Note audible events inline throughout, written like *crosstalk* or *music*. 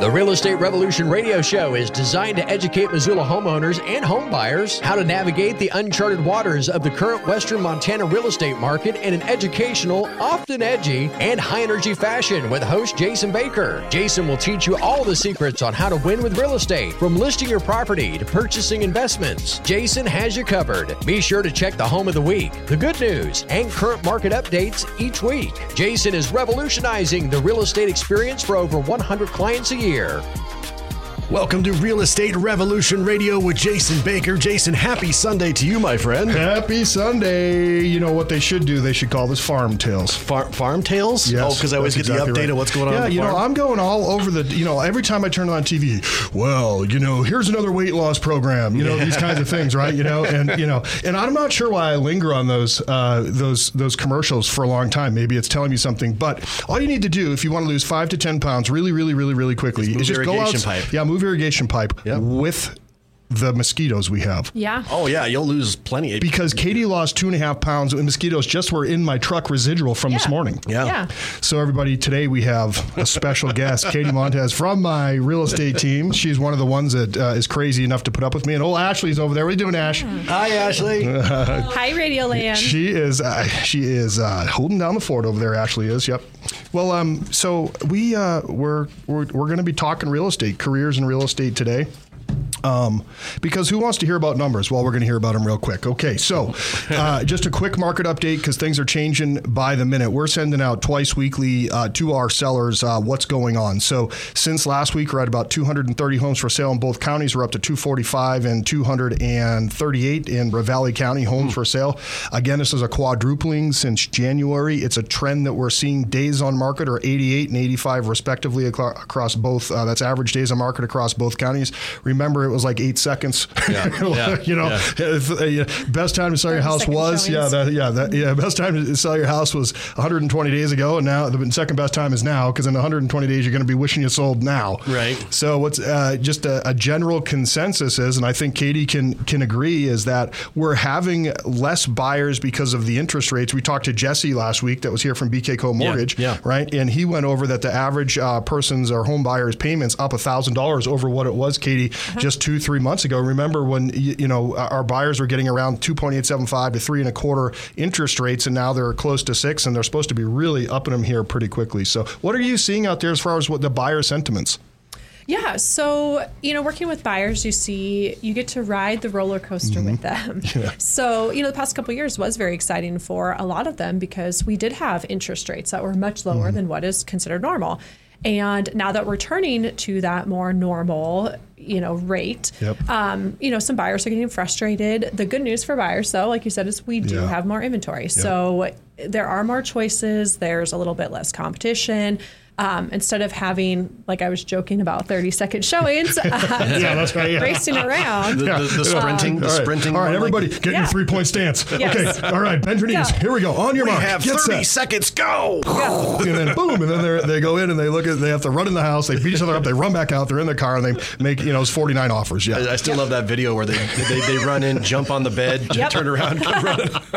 The Real Estate Revolution radio show is designed to educate Missoula homeowners and home buyers how to navigate the uncharted waters of the current Western Montana real estate market in an educational, often edgy, and high energy fashion with host Jason Baker. Jason will teach you all the secrets on how to win with real estate, from listing your property to purchasing investments. Jason has you covered. Be sure to check the home of the week, the good news, and current market updates each week. Jason is revolutionizing the real estate experience for over 100 clients a year year. Welcome to Real Estate Revolution Radio with Jason Baker. Jason, happy Sunday to you, my friend. Happy Sunday. You know what they should do? They should call this Farm Tales. Far- farm Tales? Yes. Oh, because I always get exactly the update right. of what's going on. Yeah, you know. I'm going all over the, you know, every time I turn on TV, well, you know, here's another weight loss program, you know, these kinds of things, right? You know, and, you know, and I'm not sure why I linger on those, uh, those, those commercials for a long time. Maybe it's telling me something, but all you need to do if you want to lose five to 10 pounds really, really, really, really quickly Is just go irrigation out. pipe. Yeah, move irrigation pipe Yep. with the mosquitoes we have. Yeah. Oh, yeah, you'll lose plenty. Because Katie lost two and a half pounds and mosquitoes just were in my truck residual from this morning. Yeah. Yeah. So everybody, today we have a special guest, *laughs* Katie Montez from my real estate team. She's one of the ones that uh, is crazy enough to put up with me. And old Ashley's over there. What are you doing, Ash? Hi, Ashley. *laughs* Hi, Radio Land. She is uh, she is uh, holding down the fort over there. Ashley is. Yep. Well, um, so we uh, we're we're, we're going to be talking real estate, careers in real estate today. Um, because who wants to hear about numbers? Well, we're going to hear about them real quick. Okay, so *laughs* uh, just a quick market update because things are changing by the minute. We're sending out twice weekly uh, to our sellers uh, what's going on. So since last week, we're at about 230 homes for sale in both counties. We're up to 245 and 238 in Ravalli County homes for sale. Again, this is a quadrupling since January. It's a trend that we're seeing days on market are 88 and 85 respectively acro- across both. Uh, that's average days on market across both counties. Remember, it was like eight seconds. Yeah, *laughs* yeah, you know, yeah. if, uh, yeah, best time to sell your house second was yeah, showings. that, yeah, that, yeah. Best time to sell your house was 120 days ago, and now the second best time is now because in 120 days you're going to be wishing you sold now. Right. So what's uh, just a, a general consensus is, and I think Katie can can agree, is that we're having less buyers because of the interest rates. We talked to Jesse last week that was here from BK Co Mortgage, yeah. right? And he went over that the average uh, person's or home buyer's payments up thousand dollars over what it was, Katie, just two three months ago. Remember when you, you know our buyers were getting around two point eight seven five to three and a quarter interest rates, and now they're close to six, and they're supposed to be really upping them here pretty quickly. So, what are you seeing out there as far as what the buyer sentiments? Yeah. So, you know, working with buyers, you see, you get to ride the roller coaster with mm-hmm. them. *laughs* So, you know, the past couple of years was very exciting for a lot of them because we did have interest rates that were much lower mm-hmm. than what is considered normal. And now that we're turning to that more normal, you know, rate, Yep. um, you know, some buyers are getting frustrated. The good news for buyers, though, like you said, is we do Yeah. have more inventory. So there are more choices. There's a little bit less competition. Um, instead of having, like I was joking about, 30 second showings, uh, *laughs* Yeah, that's right. Yeah. racing around. The, the, the sprinting, the All right. sprinting. All right, one, like- everybody, get Yeah. your three point stance. Yes. Okay. All right, bend your knees. Go. Here we go. On your we mark. have get 30 set. seconds. Go. *laughs* and then boom, and then they they go in and they look at they have to run in the house. They beat each other up. They run back out. They're in the car and they make you know it's forty nine offers. Yeah. I, I still love that video where they, they they run in, jump on the bed, Yep. turn around, keep running. *laughs*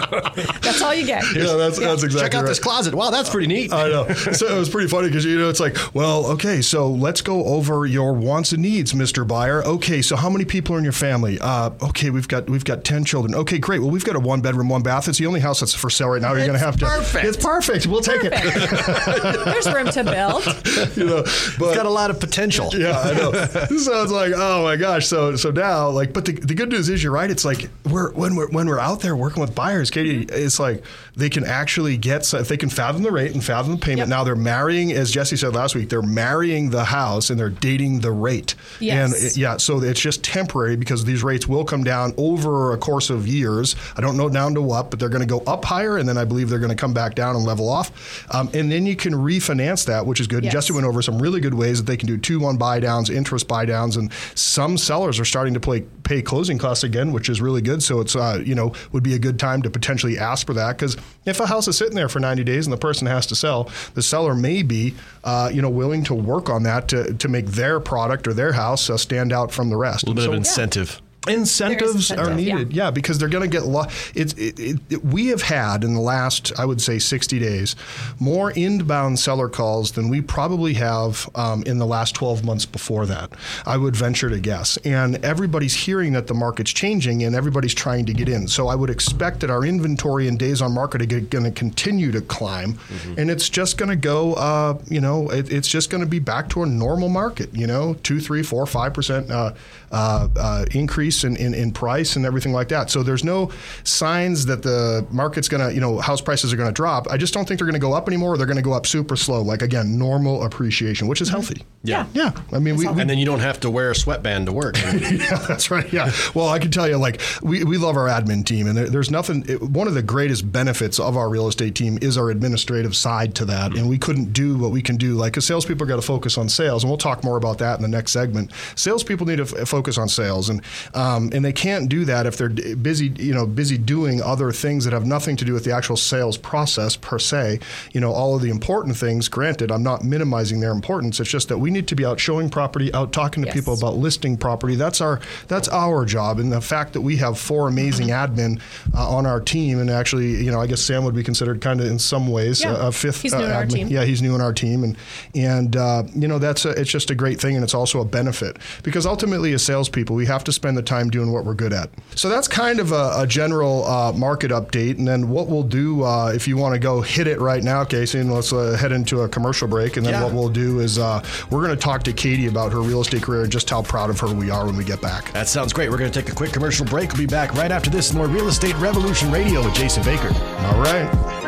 That's all you get. Yeah, that's that's exactly Check out right. this closet. Wow, that's pretty neat. I know. So it was pretty funny because you know it's like, well, okay, so let's go over your wants and needs, Mister Buyer. Okay, so how many people are in your family? Uh, okay, we've got we've got ten children. Okay, great. Well, we've got a one bedroom, one bath. It's the only house that's for sale right now. You're going to have to. perfect. It's perfect. We'll take it. *laughs* There's room to build. *laughs* you know, but it's got a lot of potential. Yeah, I know. *laughs* so it's like, oh my gosh. So so now, like, but the, the good news is, you're right. It's like we're when we're when we're out there working with buyers, Katie. It's like they can actually get so if they can fathom the rate and fathom the payment. Yep. Now they're marrying, as Jesse said last week, they're marrying the house and they're dating the rate. Yes. And it- yeah, so it's just temporary because these rates will come down over a course of years. I don't know down to what, but they're going to go up higher, and then I believe they're going to come back down and level off. Um, and then you can refinance that, which is good. Yes. Jesse went over some really good ways that they can do two one buy downs, interest buy downs, and some sellers are starting to play, pay closing costs again, which is really good. So it's uh, you know would be a good time to potentially ask for that because if a house is sitting there for 90 days and the person has to sell, the seller may be uh, you know willing to work on that to, to make their product or their house uh, stand out from the rest. A little bit And of so- incentive. Incentives incentive, are needed. Yeah, because they're going to get lo- it's it, it, it, we have had in the last i would say 60 days more inbound seller calls than we probably have um, in the last 12 months before that i would venture to guess. And everybody's hearing that the market's changing and everybody's trying to get in. So i would expect that our inventory and days on market are going to continue to climb mm-hmm. and it's just going to go uh, you know it, it's just going to be back to a normal market you know two three four five percent uh, uh, uh increase increase in, in, in, price and everything like that. So there's no signs that the market's going to, you know, house prices are going to drop. I just don't think they're going to go up anymore. they're going to go up super slow. Like again, normal appreciation, which is mm-hmm. healthy. Yeah. Yeah. I mean, we, we, and then you don't have to wear a sweatband to work. *laughs* yeah, that's right. Yeah. Well, I can tell you, like, we, we love our admin team, and there, there's nothing, it, one of the greatest benefits of our real estate team is our administrative side to that. Mm-hmm. And we couldn't do what we can do. Like, because salespeople got to focus on sales, and we'll talk more about that in the next segment. Salespeople need to f- focus on sales, and um, and they can't do that if they're busy, you know, busy doing other things that have nothing to do with the actual sales process per se. You know, all of the important things. Granted, I'm not minimizing their importance. It's just that we need to be out showing property, out talking to yes. people about listing property. That's our that's our job. And the fact that we have four amazing mm-hmm. admin uh, on our team, and actually, you know, I guess Sam would be considered kind of in some ways yeah. a, a fifth he's new uh, in our admin. team. Yeah, he's new in our team, and and uh, you know that's a, it's just a great thing, and it's also a benefit because ultimately, as salespeople, we have to spend the time doing what we're good at. So that's kind of a, a general uh, market update, and then what we'll do uh, if you want to go hit it right now, Casey, and let's uh, head into a commercial break, and then yeah. what we'll do is uh, we're going to talk to Katie about her real estate career and just how proud of her we are when we get back. That sounds great. We're going to take a quick commercial break. We'll be back right after this. More Real Estate Revolution Radio with Jason Baker. All right.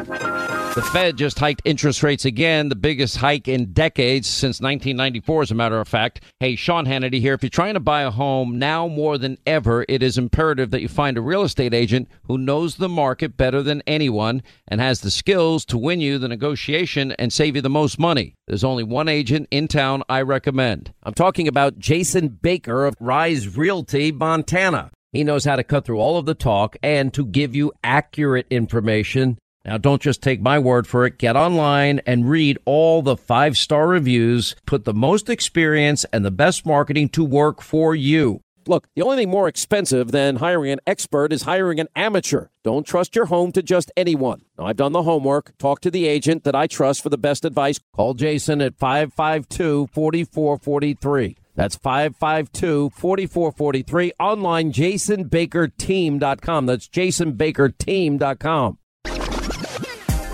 The Fed just hiked interest rates again, the biggest hike in decades since 1994, as a matter of fact. Hey, Sean Hannity here. If you're trying to buy a home now more than ever, it is imperative that you find a real estate agent who knows the market better than anyone and has the skills to win you the negotiation and save you the most money. There's only one agent in town I recommend. I'm talking about Jason Baker of Rise Realty, Montana. He knows how to cut through all of the talk and to give you accurate information now, don't just take my word for it. Get online and read all the five star reviews. Put the most experience and the best marketing to work for you. Look, the only thing more expensive than hiring an expert is hiring an amateur. Don't trust your home to just anyone. Now, I've done the homework. Talk to the agent that I trust for the best advice. Call Jason at 552 4443. That's 552 4443. Online, jasonbakerteam.com. That's jasonbakerteam.com.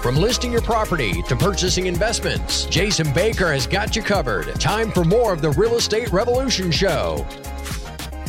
From listing your property to purchasing investments, Jason Baker has got you covered. Time for more of the Real Estate Revolution Show.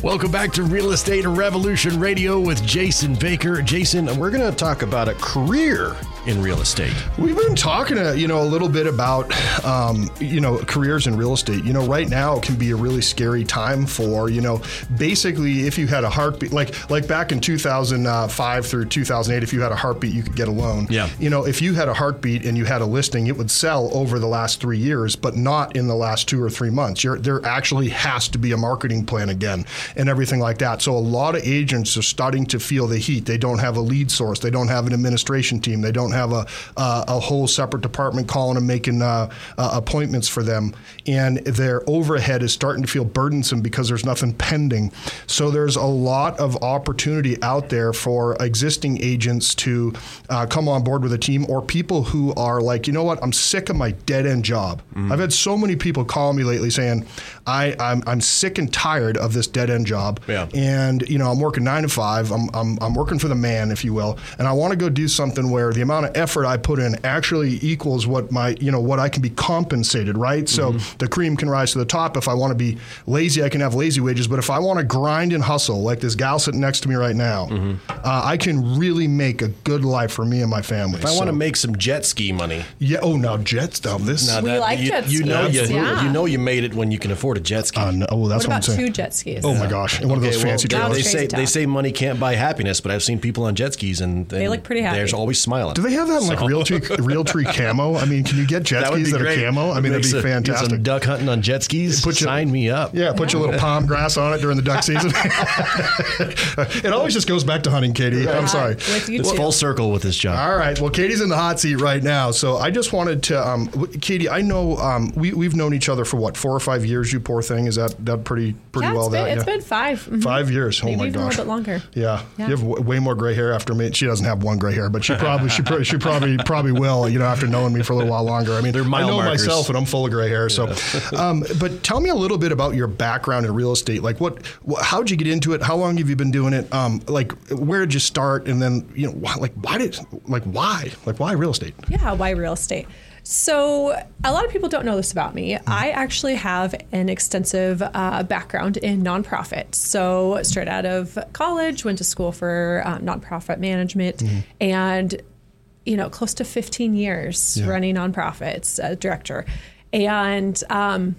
Welcome back to Real Estate Revolution Radio with Jason Baker. Jason, we're going to talk about a career in real estate. We've been talking, to, uh, you know, a little bit about, um, you know, careers in real estate. You know, right now can be a really scary time for, you know, basically if you had a heartbeat, like like back in 2005 through 2008, if you had a heartbeat, you could get a loan. Yeah. You know, if you had a heartbeat and you had a listing, it would sell over the last three years, but not in the last two or three months. You're, there actually has to be a marketing plan again and everything like that. So a lot of agents are starting to feel the heat. They don't have a lead source. They don't have an administration team. They don't don't have a, a, a whole separate department calling and making uh, uh, appointments for them. And their overhead is starting to feel burdensome because there's nothing pending. So there's a lot of opportunity out there for existing agents to uh, come on board with a team or people who are like, you know what, I'm sick of my dead end job. Mm-hmm. I've had so many people call me lately saying, I, I'm, I'm sick and tired of this dead end job. Yeah. And, you know, I'm working nine to five. I'm, I'm, I'm working for the man, if you will. And I want to go do something where the amount of effort I put in actually equals what my, you know, what I can be compensated, right? Mm-hmm. So the cream can rise to the top. If I want to be lazy, I can have lazy wages. But if I want to grind and hustle, like this gal sitting next to me right now, mm-hmm. uh, I can really make a good life for me and my family. If I so, want to make some jet ski money. Yeah. Oh, now jet stuff. This. Now we that, like you, jet skis. You know, you, yeah. you know you made it when you can afford a jet ski. Uh, no, oh, that's what, what I'm saying. two jet skis? Oh my gosh, one okay, of those fancy well. They say they say money can't buy happiness, but I've seen people on jet skis and, and they look pretty happy. They're always smiling. Do they they have that in like Realtree camo? I mean, can you get jet *laughs* That skis that great. are camo? I mean, that'd be a- get fantastic. Some duck hunting on jet skis. Put your- Sign me up. Yeah, put your little palm grass on it during the duck season. *laughs* *laughs* it always just goes back to hunting, Katie. I'm sorry. It's too. full circle with this job. All right. Well, Katie's in the hot seat right now, so I just wanted to, um, Katie. I know um, we we've known each other for what four or five years. You poor thing. Is that that pretty pretty yeah, well? it's been, that it's yeah? been 5 Mhm. Five years. Oh Maybe my even gosh. a little bit longer. Yeah. Yeah. you have w- way more gray hair after me. She doesn't have one gray hair, but she probably she, pro- *laughs* she probably probably will. You know, after knowing me for a little while longer. I mean, They're I know markers. myself, and I'm full of gray hair. So, um, but tell me a little bit about your background in real estate. Like, what, wh- how'd you get into it? How long have you been doing it? Um, like, where did you start? And then, you know, wh- like, why did, like, why, like, why real estate? Yeah, why real estate? So, a lot of people don't know this about me. Mm-hmm. I actually have an extensive uh, background in nonprofit. So, straight out of college, went to school for um, nonprofit management Mm-hmm. and, you know, close to 15 years Yeah. running nonprofits as director. And, um,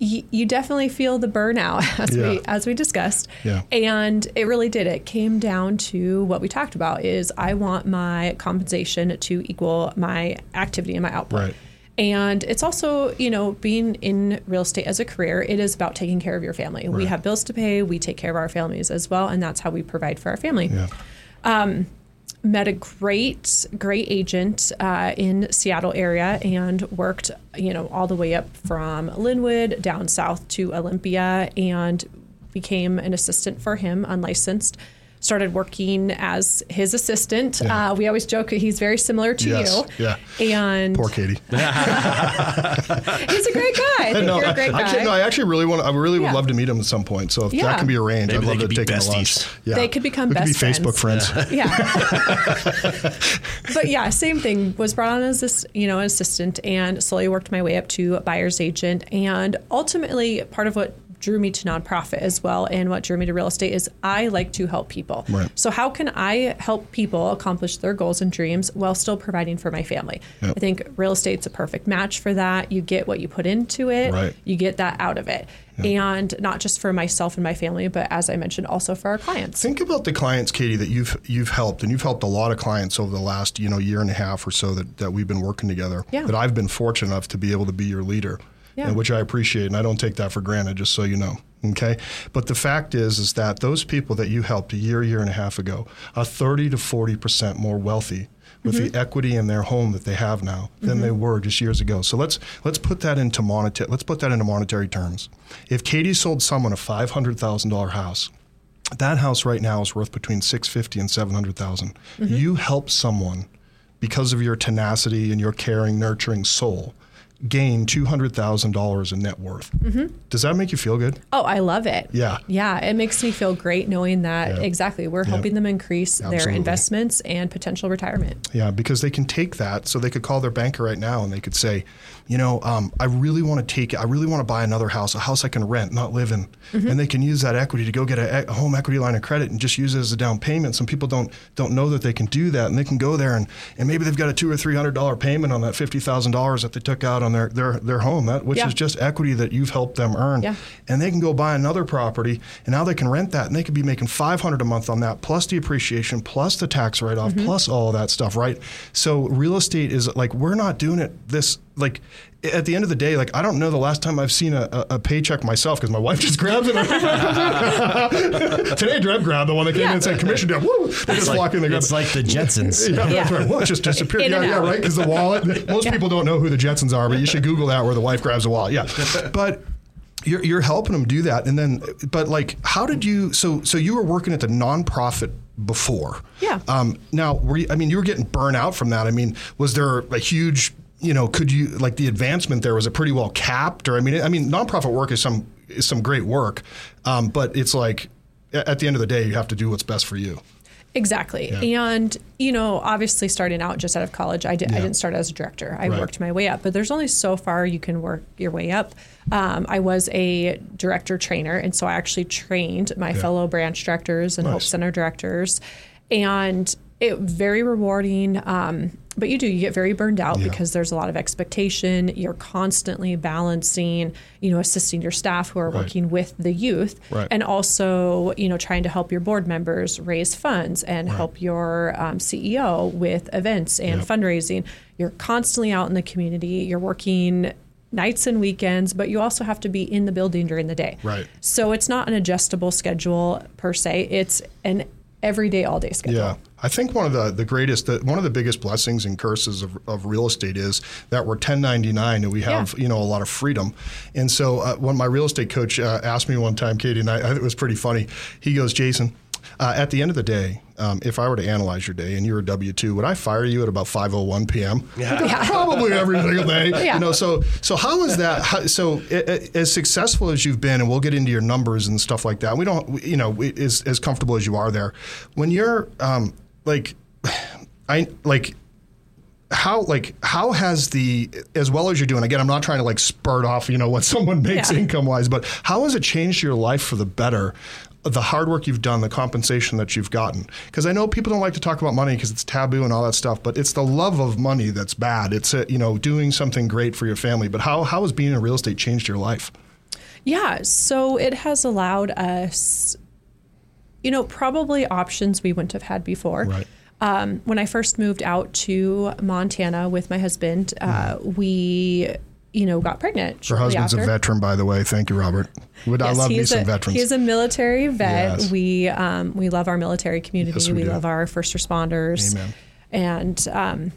y- you definitely feel the burnout *laughs* as Yeah. we as we discussed Yeah. and it really did it came down to what we talked about is i want my compensation to equal my activity and my output Right. and it's also you know being in real estate as a career it is about taking care of your family we have bills to pay we take care of our families as well and that's how we provide for our family Yeah. Met a great great agent uh, in Seattle area and worked you know all the way up from Lynnwood down south to Olympia and became an assistant for him unlicensed started working as his assistant Yeah. uh, we always joke he's very similar to Yes. you Yeah. and Poor Katie. *laughs* he's a great guy I think no, you're a great I, guy actually, no, I actually really want. I really would Yeah. love to meet him at some point. So if that can be arranged, Maybe I'd love to could be take him to lunch. besties. Yeah. They could become we best could be Facebook friends. *laughs* yeah. *laughs* but yeah, same thing. Was brought on as this, you know, an assistant, and slowly worked my way up to a buyer's agent. And ultimately, part of what drew me to nonprofit as well, and what drew me to real estate is I like to help people. Right. So how can I help people accomplish their goals and dreams while still providing for my family? Yep. I think real estate's a perfect match for that. You get what you put into it. Right. You get that out of it. And not just for myself and my family, but as I mentioned, also for our clients. Think about the clients, Katie, that you've you've helped, and you've helped a lot of clients over the last you know year and a half or so that, that we've been working together. Yeah. That I've been fortunate enough to be able to be your leader, Yeah. and which I appreciate, and I don't take that for granted. Just so you know, okay. But the fact is, is that those people that you helped a year, year and a half ago are thirty to forty percent more wealthy. With Mm-hmm. the equity in their home that they have now than they were just years ago, so let's let's put that into monetary let's put that into monetary terms. If Katie sold someone a five hundred thousand dollar house, that house right now is worth between 650 and 700,000. Mm-hmm. You help someone because of your tenacity and your caring, nurturing soul gain $200,000 in net worth. Mm-hmm. Does that make you feel good? Oh, I love it. Yeah. Yeah. It makes me feel great knowing that Yeah. exactly we're helping them increase their investments and potential retirement. Yeah, because they can take that, so they could call their banker right now and they could say, you know, um, I really want to take it. I really want to buy another house, a house I can rent, not live in, and they can use that equity to go get a, a home equity line of credit and just use it as a down payment. Some people don't don't know that they can do that, and they can go there and, and maybe they've got a two or three hundred dollar payment on that fifty thousand dollars that they took out on their their, their home, that which Yeah. is just equity that you've helped them earn, Yeah. and they can go buy another property, and now they can rent that, and they could be making five hundred a month on that, plus the appreciation, plus the tax write off, mm-hmm. plus all of that stuff, right? So real estate is like we're not doing it this like. At the end of the day, like I don't know the last time I've seen a, a, a paycheck myself because my wife just grabs it. *laughs* Today, Deb grabbed the one that came in and said commission Deb. Woo! They just It's walk in, they like, grab it's it. like the Jetsons. *laughs* Yeah, that's right. Well, it just disappeared. In Yeah, yeah, right. Because the wallet. Most people don't know who the Jetsons are, but you should Google that where the wife grabs the wallet. Yeah, *laughs* but. You're, you're helping them do that, and then, but like, how did you? So, so you were working at the nonprofit before. Yeah. Um, now, were you, I mean, you were getting burnout from that. I mean, was there a huge, you know, could you like the advancement there was it pretty well capped, or I mean, I mean, nonprofit work is some is some great work, um, but it's like at the end of the day, you have to do what's best for you. Exactly. Yeah. And, you know, obviously starting out just out of college, I, did, I Yeah. didn't start as a director. I Right. worked my way up, but there's only so far you can work your way up. Um, I was a director trainer, and so I actually trained my fellow branch directors and Hope Center directors. And it very rewarding. Um, but you do you get very burned out Yeah. because there's a lot of expectation. You're constantly balancing, you know, assisting your staff who are working with the youth, Right. and also you know trying to help your board members raise funds and help your um, CEO with events and Yep. fundraising. You're constantly out in the community. You're working nights and weekends, but you also have to be in the building during the day. Right. So it's not an adjustable schedule per se. It's an everyday, all day schedule. Yeah, I think one of the the greatest, the, one of the biggest blessings and curses of, of real estate is that we're 1099 and we have Yeah. you know a lot of freedom. And so uh, when my real estate coach uh, asked me one time, Katie, and I, I think it was pretty funny. He goes, Jason. Uh, at the end of the day, um, if I were to analyze your day and you were W two, would I fire you at about five oh one p.m.? Yeah. *laughs* Probably every single day. *laughs* Yeah. You know, so so how is that? How, so a- a- as successful as you've been, and we'll get into your numbers and stuff like that. We don't, we- you know, we- as as comfortable as you are there, when you're um, like, *sighs* I like. How like how has the as well as you're doing again I'm not trying to like spurt off you know what someone *laughs* makes Yeah. income wise but how has it changed your life for the better the hard work you've done the compensation that you've gotten. Because I know people don't like to talk about money because it's taboo and all that stuff but it's the love of money that's bad. It's uh, you know doing something great for your family. But how how has being in real estate changed your life? Yeah, so it has allowed us, you know, probably options we wouldn't have had before. Right. Um, when I first moved out to Montana with my husband, uh, we, you know, got pregnant. Her husband's after. a veteran by the way thank you Robert Would I love me some a, veterans He's a military vet. Yes. We um, we love our military community. Yes, we we love our first responders. Amen. And um,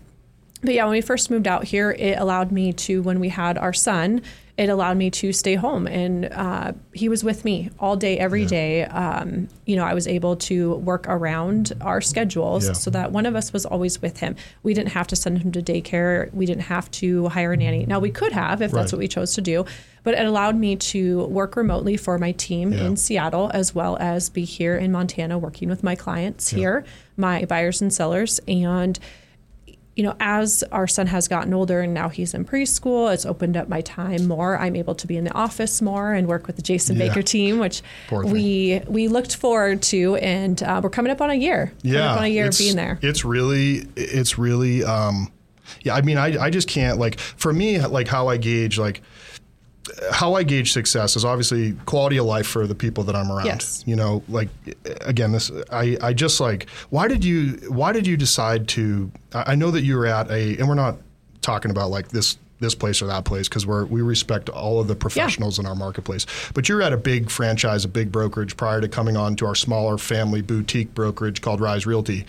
but yeah, when we first moved out here, it allowed me to when we had our son. It allowed me to stay home, and uh, he was with me all day, every day. Um, you know, I was able to work around our schedules Yeah. so that one of us was always with him. We didn't have to send him to daycare. We didn't have to hire a nanny. Now we could have if that's what we chose to do, but it allowed me to work remotely for my team Yeah. in Seattle as well as be here in Montana working with my clients here, my buyers and sellers. And, you know, as our son has gotten older and now he's in preschool, it's opened up my time more. I'm able to be in the office more and work with the Jason Yeah. Baker team, which we we looked forward to, and uh, we're coming up on a year. up on a year of being there. It's really, it's really, um, yeah. I mean, I, I just can't like for me, like how I gauge like how I gauge success is obviously quality of life for the people that I'm around. Yes. You know, like again, this I, I just like why did you why did you decide to? I I know that you were at a and we're not talking about like this this place or that place because we respect all of the professionals in our marketplace. But you're at a big franchise, a big brokerage prior to coming on to our smaller family boutique brokerage called Rise Realty.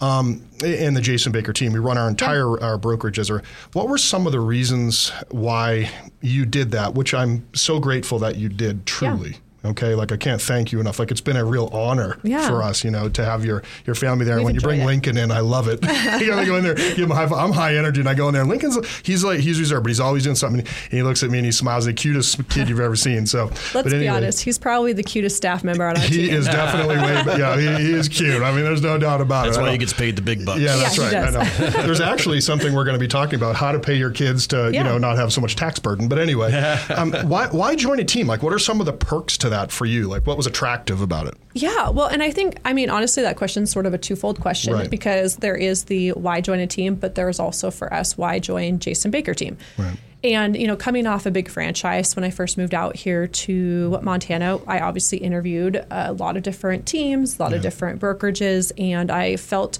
Um, and the Jason Baker team, we run our entire our brokerage as a. What were some of the reasons why you did that? Which I'm so grateful that you did. Truly, Okay, like I can't thank you enough. Like it's been a real honor Yeah. for us, you know, to have your your family there. And We've when you bring it. Lincoln in, I love it. *laughs* you gotta go in there. Give him a high five. I'm high energy, and I go in there. And Lincoln's he's like he's reserved, but he's always doing something. And he looks at me and he smiles. The cutest kid you've ever seen. So Let's but be honest, he's probably the cutest staff member on our He team. is definitely way. Yeah, he, he is cute. I mean, there's no doubt about That's it. That's why he gets paid the big bucks. yeah, Yeah, that's he right. I know. *laughs* There's actually something we're going to be talking about: how to pay your kids to, you know, not have so much tax burden. But anyway, *laughs* um, why why join a team? Like, what are some of the perks to that for you? Like, what was attractive about it? Yeah, well, and I think, I mean, honestly, that question is sort of a twofold question Right. because there is the why join a team, but there is also for us why join Jason Baker team. Right. And you know, coming off a big franchise, when I first moved out here to Montana, I obviously interviewed a lot of different teams, a lot of different brokerages, and I felt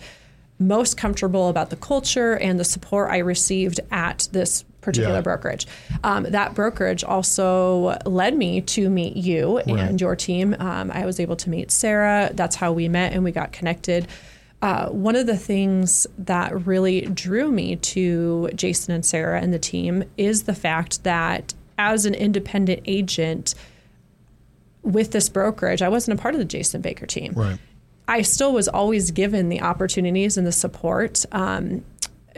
most comfortable about the culture and the support I received at this particular Yeah. brokerage. Um, that brokerage also led me to meet you and your team. Um, I was able to meet Sarah. That's how we met and we got connected. Uh, one of the things that really drew me to Jason and Sarah and the team is the fact that as an independent agent with this brokerage, I wasn't a part of the Jason Baker team. Right. I still was always given the opportunities and the support. Um,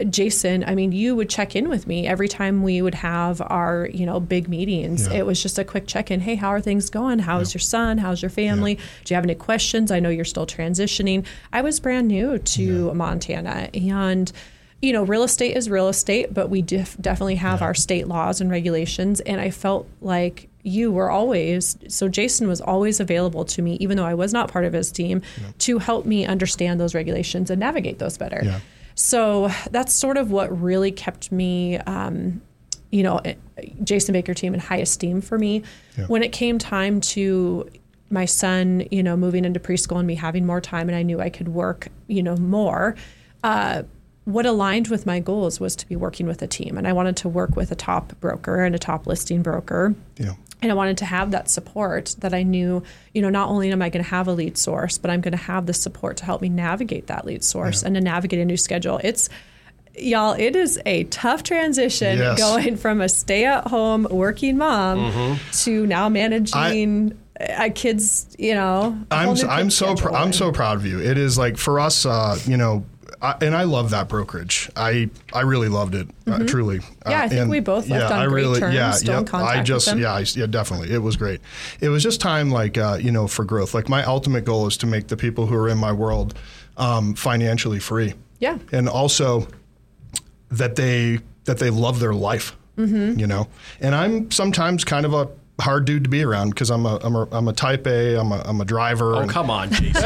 Jason, I mean, you would check in with me every time we would have our, you know, big meetings. Yeah. It was just a quick check in. Hey, how are things going? How's your son? How's your family? Do you have any questions? I know you're still transitioning. I was brand new to Montana and you know, real estate is real estate, but we def- definitely have our state laws and regulations. And I felt like you were always so Jason was always available to me, even though I was not part of his team, to help me understand those regulations and navigate those better. So that's sort of what really kept me, um, you know, eh, Jason Baker team in high esteem for me. Yeah. When it came time to my son, you know, moving into preschool and me having more time, and I knew I could work, you know, more. Uh, what aligned with my goals was to be working with a team, and I wanted to work with a top broker and a top listing broker. Yeah. And I wanted to have that support that I knew, you know, not only am I going to have a lead source, but I'm going to have the support to help me navigate that lead source and to navigate a new schedule. It's, y'all, it is a tough transition Yes. going from a stay at home working mom to now managing a kid's, you know, I'm I'm so pr- I'm so proud of you. It is like for us, uh, you know, I, and I love that brokerage. I I really loved it, uh, truly. Mm-hmm. Yeah, I Uh, think and we both left on great terms, still in contact I just yeah, I, yeah, definitely. It was great. It was just time, like uh, you know, for growth. Like my ultimate goal is to make the people who are in my world um, financially free. Yeah. and also that they that they love their life. Mm-hmm. You know, and I'm sometimes kind of a hard dude to be around because I'm a, I'm a I'm a type A. I'm a I'm a driver. Oh, and- come on, Jason. *laughs*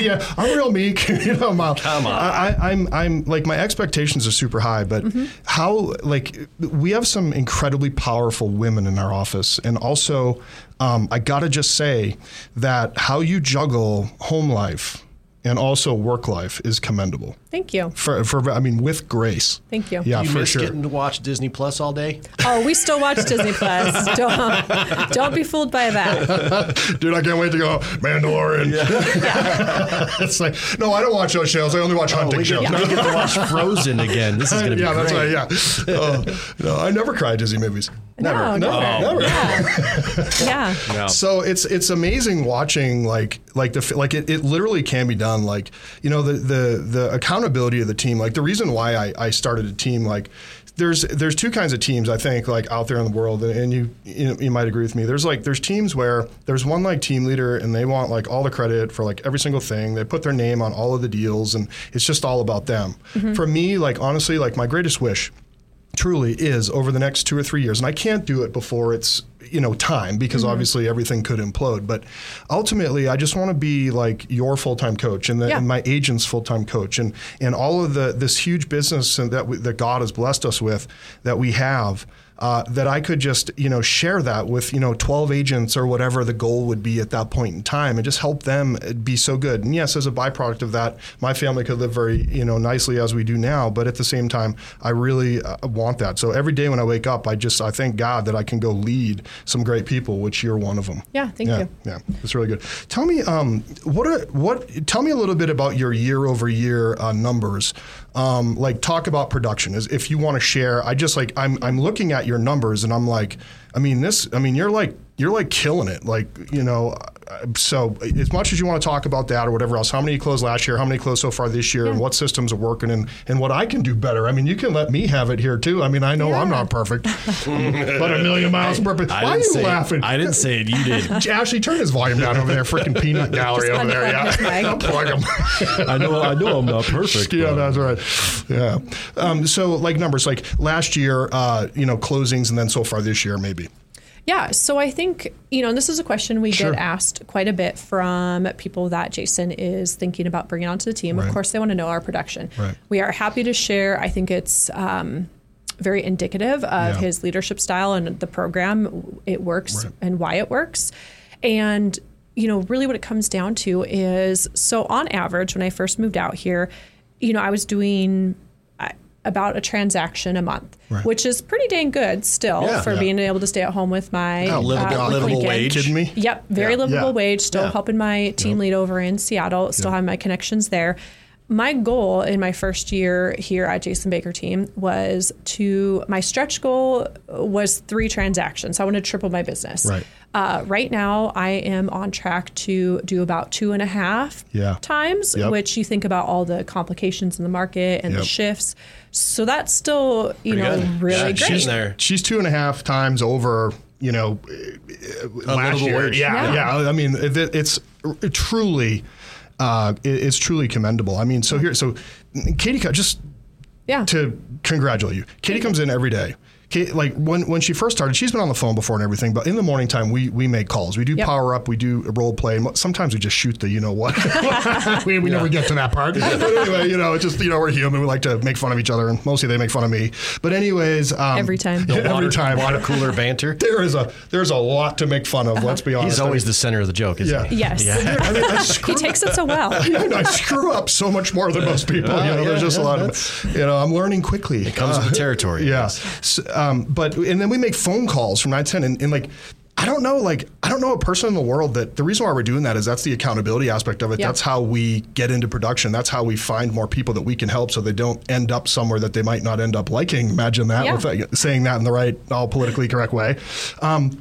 yeah, I'm real meek. *laughs* you know, I'm, Come on. I, I, I'm, I'm like my expectations are super high, but Mm-hmm. how like we have some incredibly powerful women in our office, and also um, I gotta just say that how you juggle home life and also work life is commendable. Thank you. For, for I mean, with grace. Thank you. Yeah, you for miss sure. getting to watch Disney Plus all day? Oh, we still watch Disney Plus. *laughs* Don't, don't be fooled by that. *laughs* Dude, I can't wait to go Mandalorian. Yeah. *laughs* it's like, no, I don't watch those shows. I only watch oh, hunting we, shows. get, we get to watch Frozen again. This is going to be great. yeah, that's right. Yeah. Oh, no, I never cry at Disney movies. No, never. never. *laughs* Yeah. No. So it's it's amazing watching like like the like it, it literally can be done like you know the the the accountability of the team like the reason why I, I started a team like there's there's two kinds of teams I think like out there in the world and you you, you might agree with me there's like there's teams where there's one like team leader and they want like all the credit for like every single thing they put their name on all of the deals and it's just all about them mm-hmm. for me like honestly like my greatest wish truly is over the next two or three years. And i can't do it before it's you know time because mm-hmm. obviously everything could implode. But ultimately i just want to be like your full-time coach and, the, Yeah. and my agent's full-time coach. And and all of the this huge business and that we, that god has blessed us with that we have uh, that I could just you know share that with you know 12 agents or whatever the goal would be at that point in time and just help them be so good. And yes, as a byproduct of that, my family could live very you know nicely as we do now. But at the same time, I really uh, want that. So every day when I wake up, I just I thank God that I can go lead some great people, which you're one of them. Yeah, thank yeah, you. Yeah, it's really good. Tell me, um, what are what? Tell me a little bit about your year over year uh, numbers. Um, like talk about production. Is if you want to share. I just like I'm I'm looking at your numbers and I'm like, I mean this. I mean you're like you're like killing it. Like you know. uh, So as much as you want to talk about that or whatever else, how many closed last year? How many closed so far this year? And what systems are working? And and what I can do better. I mean you can let me have it here too. I mean I know I'm not perfect, *laughs* but a million miles perfect. I Why are you say laughing? It. I didn't say it. You did. *laughs* Ashley, turn his volume down over there. Freaking peanut *laughs* gallery over there. Yeah, unplug his mic. Unplug him. I know. I know. I'm not perfect. yeah, but- that's right. Yeah. Um, so, like numbers, like last year, uh, you know, closings, and then so far this year, maybe. Yeah, so I think, you know, and this is a question we Sure. get asked quite a bit from people that Jason is thinking about bringing onto the team. Right. Of course, they want to know our production. Right. We are happy to share. I think it's um, very indicative of Yeah. his leadership style and the program. It works Right. and why it works. And, you know, really what it comes down to is so on average, when I first moved out here, you know, I was doing about a transaction a month, Right. which is pretty dang good still Yeah. for Yeah. being able to stay at home with my Oh, livable- uh, livable wage. Me? Yep, very Yeah. livable Yeah. wage. Still Yeah. helping my team lead over in Seattle. Still have my connections there. My goal in my first year here at Jason Baker Team was to my stretch goal was three transactions. I wanted to triple my business. Right. Uh, right now, I am on track to do about two and a half Yeah. times, Yep. which you think about all the complications in the market and Yep. the shifts. So that's still, you Pretty know, good. really Yeah, great. she's there. She's two and a half times over, you know, uh, last year. Yeah, Yeah. yeah, I mean, it, it's truly, uh, it- it's truly commendable. I mean, so here, so Katie, just Yeah. to congratulate you. Katie comes in every day. Okay, like when when she first started, she's been on the phone before and everything, but in the morning time we we make calls. We do Yep. power up, we do role play, and sometimes we just shoot the you know what. *laughs* we we never get to that part. *laughs* but anyway, you know, it's just you know we're human. We like to make fun of each other, and mostly they make fun of me. But anyways, um, Every time. yeah, every water, time, water cooler banter. *laughs* There is a there's a lot to make fun of. Let's be honest. He's always the center of the joke, isn't Yeah. he? Yes. I mean, I he takes it so well. I screw up so much more than most people. you know, yeah, there's just yeah, a lot of, you know, I'm learning quickly. It comes with the territory, Yeah. guess. So, um, but and then we make phone calls from nine to ten, and, and like. I don't know, like I don't know a person in the world that the reason why we're doing that is that's the accountability aspect of it. Yeah. That's how we get into production. That's how we find more people that we can help, so they don't end up somewhere that they might not end up liking. Imagine that, Yeah. with uh, saying that in the right, all politically correct way. Um,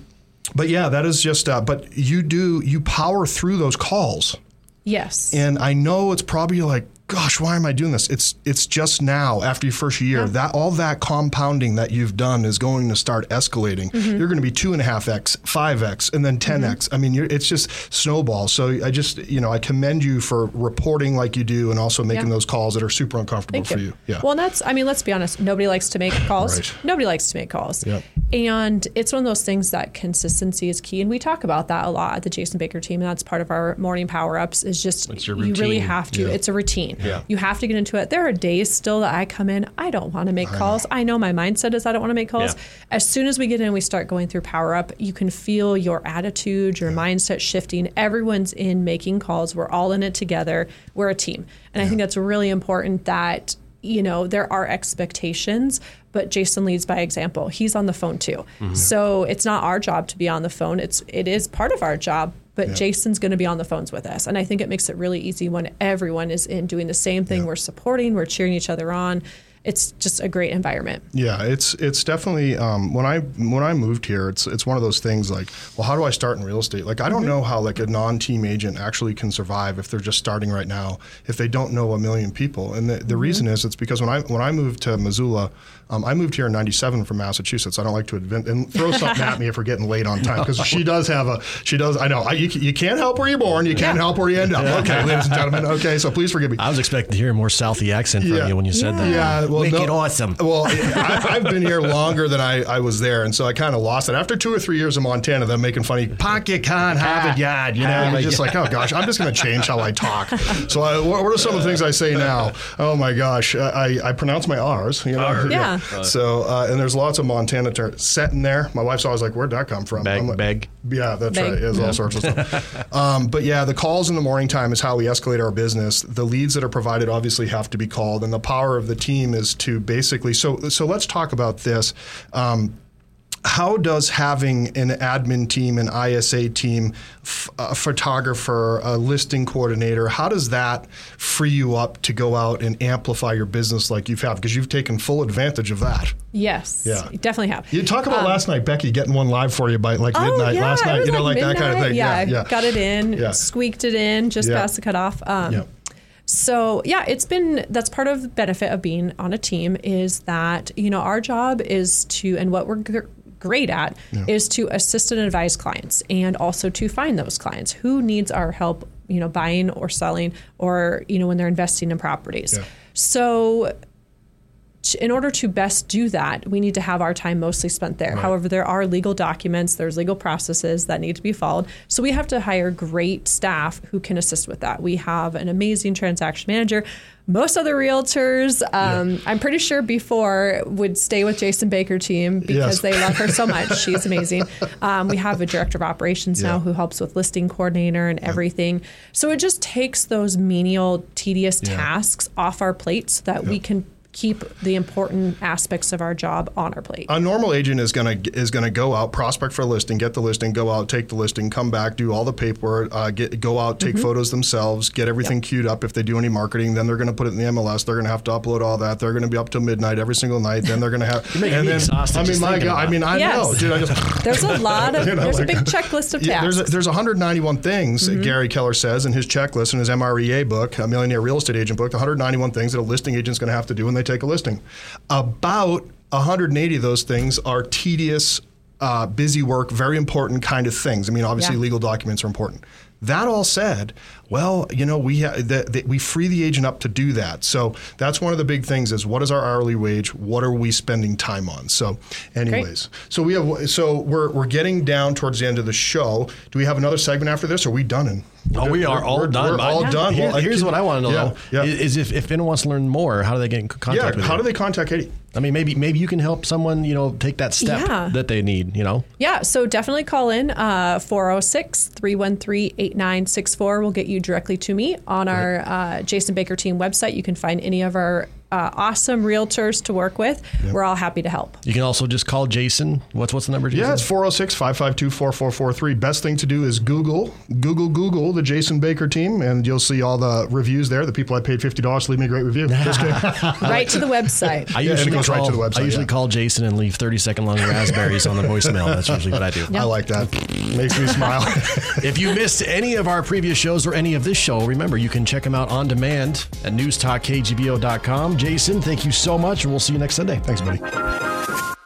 but yeah, that is just. Uh, but you do you power through those calls. Yes. And I know it's probably like, gosh, why am I doing this? It's it's just now after your first year Yeah. that all that compounding that you've done is going to start escalating. Mm-hmm. You're going to be two and a half x, five x, and then 10 x. I mean, you're, it's just snowball. So I just you know I commend you for reporting like you do, and also making Yeah. those calls that are super uncomfortable Thank for you. Yeah. Well, that's, I mean, let's be honest. Nobody likes to make *laughs* calls. Right. Nobody likes to make calls. Yep. And it's one of those things that consistency is key. And we talk about that a lot at the Jason Baker team. And that's part of our morning power ups is just, you really have to, Yeah. it's a routine. Yeah. You have to get into it. There are days still that I come in, I don't want to make calls. I know my mindset is I don't want to make calls. Yeah. As soon as we get in, we start going through power up, you can feel your attitude, your mindset shifting. Everyone's in making calls. We're all in it together. We're a team. And I think that's really important that, you know, there are expectations, but Jason leads by example. He's on the phone too. Mm-hmm. So it's not our job to be on the phone. It's it is part of our job, but Jason's going to be on the phones with us. And I think it makes it really easy when everyone is in doing the same thing. We're supporting, we're cheering each other on. It's just a great environment. Yeah, it's it's definitely um, when I when I moved here, it's it's one of those things like, well, how do I start in real estate? Like, I don't know how like a non-team agent actually can survive if they're just starting right now, if they don't know a million people. And the, the reason is it's because when I when I moved to Missoula, um, I moved here in '97 from Massachusetts. I don't like to invent and throw something at me if we're getting late on time because she does have a she does. I know I, you, you can't help where you're born, you can't help where you end up. Okay, ladies and gentlemen. Okay, so please forgive me. I was expecting to hear a more Southie accent from Yeah. you when you said that. Yeah, well, Make no- it awesome. Well, I, I've been here longer than I, I was there, and so I kind of lost it. After two or three years in Montana, them making funny, "Park you can't have it yet," you know, Ah, you're just like, oh gosh, I'm just going to change how I talk. So, I, what, what are some of the things I say now? Oh my gosh, I, I pronounce my R's, you know. Yeah. So, uh, and there's lots of Montana terms set in there. My wife's always like, "Where'd that come from?" Beg, I'm like, beg. Yeah, that's Beg. right. There's all sorts of stuff. *laughs* um, but yeah, the calls in the morning time is how we escalate our business. The leads that are provided obviously have to be called, and the power of the team is to basically. So, so let's talk about this. Um, how does having an admin team, an ISA team, f- a photographer, a listing coordinator, how does that free you up to go out and amplify your business like you've had? Because you've taken full advantage of that. Yes. Yeah. You definitely have. You talk about last night, Becky, getting one live for you by like midnight Um, Oh, yeah, last night. You know, like, that kind of thing. Yeah, yeah. got it in, Yeah. squeaked it in, just Yeah. past the cutoff. Um, Yeah. So yeah, it's been that's part of the benefit of being on a team is that you know our job is to and what we're great at is to assist and advise clients and also to find those clients who needs our help you know buying or selling or you know when they're investing in properties. Yeah. So in order to best do that, we need to have our time mostly spent there. However, there are legal documents, there's legal processes that need to be followed. So we have to hire great staff who can assist with that. We have an amazing transaction manager. Most other realtors, um, I'm pretty sure before would stay with Jason Baker team because Yes. they love her so *laughs* much. She's amazing. Um, we have a director of operations now who helps with listing coordinator and everything. So it just takes those menial, tedious Yeah. tasks off our plate so that we can keep the important aspects of our job on our plate. A normal agent is gonna is gonna go out, prospect for a listing, get the listing, go out, take the listing, come back, do all the paperwork, uh, get go out, Mm-hmm. take photos themselves, get everything queued up. If they do any marketing, then they're gonna put it in the MLS. They're gonna have to upload all that. They're gonna be up till midnight every single night. Then they're gonna have. *laughs* making and me then, exhausted I mean, my God, I mean, I Yes. know, dude. I just. *laughs* There's a lot of *laughs* You know, there's like- a big checklist of Yeah, tasks. there's there's 191 things that Gary Keller says in his checklist in his MREA book, a Millionaire Real Estate Agent book. 191 things that a listing agent's going to have to do when they take a listing. About 180 of those things are tedious, uh, busy work, very important kind of things. I mean, obviously Yeah. legal documents are important. that all said, well, you know, we ha- the, the, we free the agent up to do that. So that's one of the big things is what is our hourly wage? What are we spending time on? So, anyways, so we have so we're we're getting down towards the end of the show. Do we have another segment after this? Or are we done? And Oh, we are all we're, done. We're all Yeah. done. Here- Well, here's can- what I want to know yeah, yeah. is if, if anyone wants to learn more, how do they get in contact yeah, with how you? do they contact Katie? I mean, maybe maybe you can help someone, you know, take that step Yeah. that they need. You know, Yeah, so definitely call in uh, 406 313 8964. We'll get you directly to me on our uh, Jason Baker team website. You can find any of our uh, awesome realtors to work with. We're all happy to help. you can also just call Jason. What's what's the number? Jason? Yeah, it's 406 552 4443. Best thing to do is Google, Google, Google the Jason Baker team, and you'll see all the reviews there. The people I paid $50 to leave me a great review. *laughs* Just right to the website. I Yeah, usually it call, right to the website, I usually yeah. call Jason and leave 30 second long raspberries on the voicemail. That's usually what I do. I like that. Makes me smile. *laughs* If you missed any of our previous shows or any of this show, remember you can check them out on demand at newstalkkgvo.com. Jason, thank you so much, and we'll see you next Sunday. Thanks, buddy.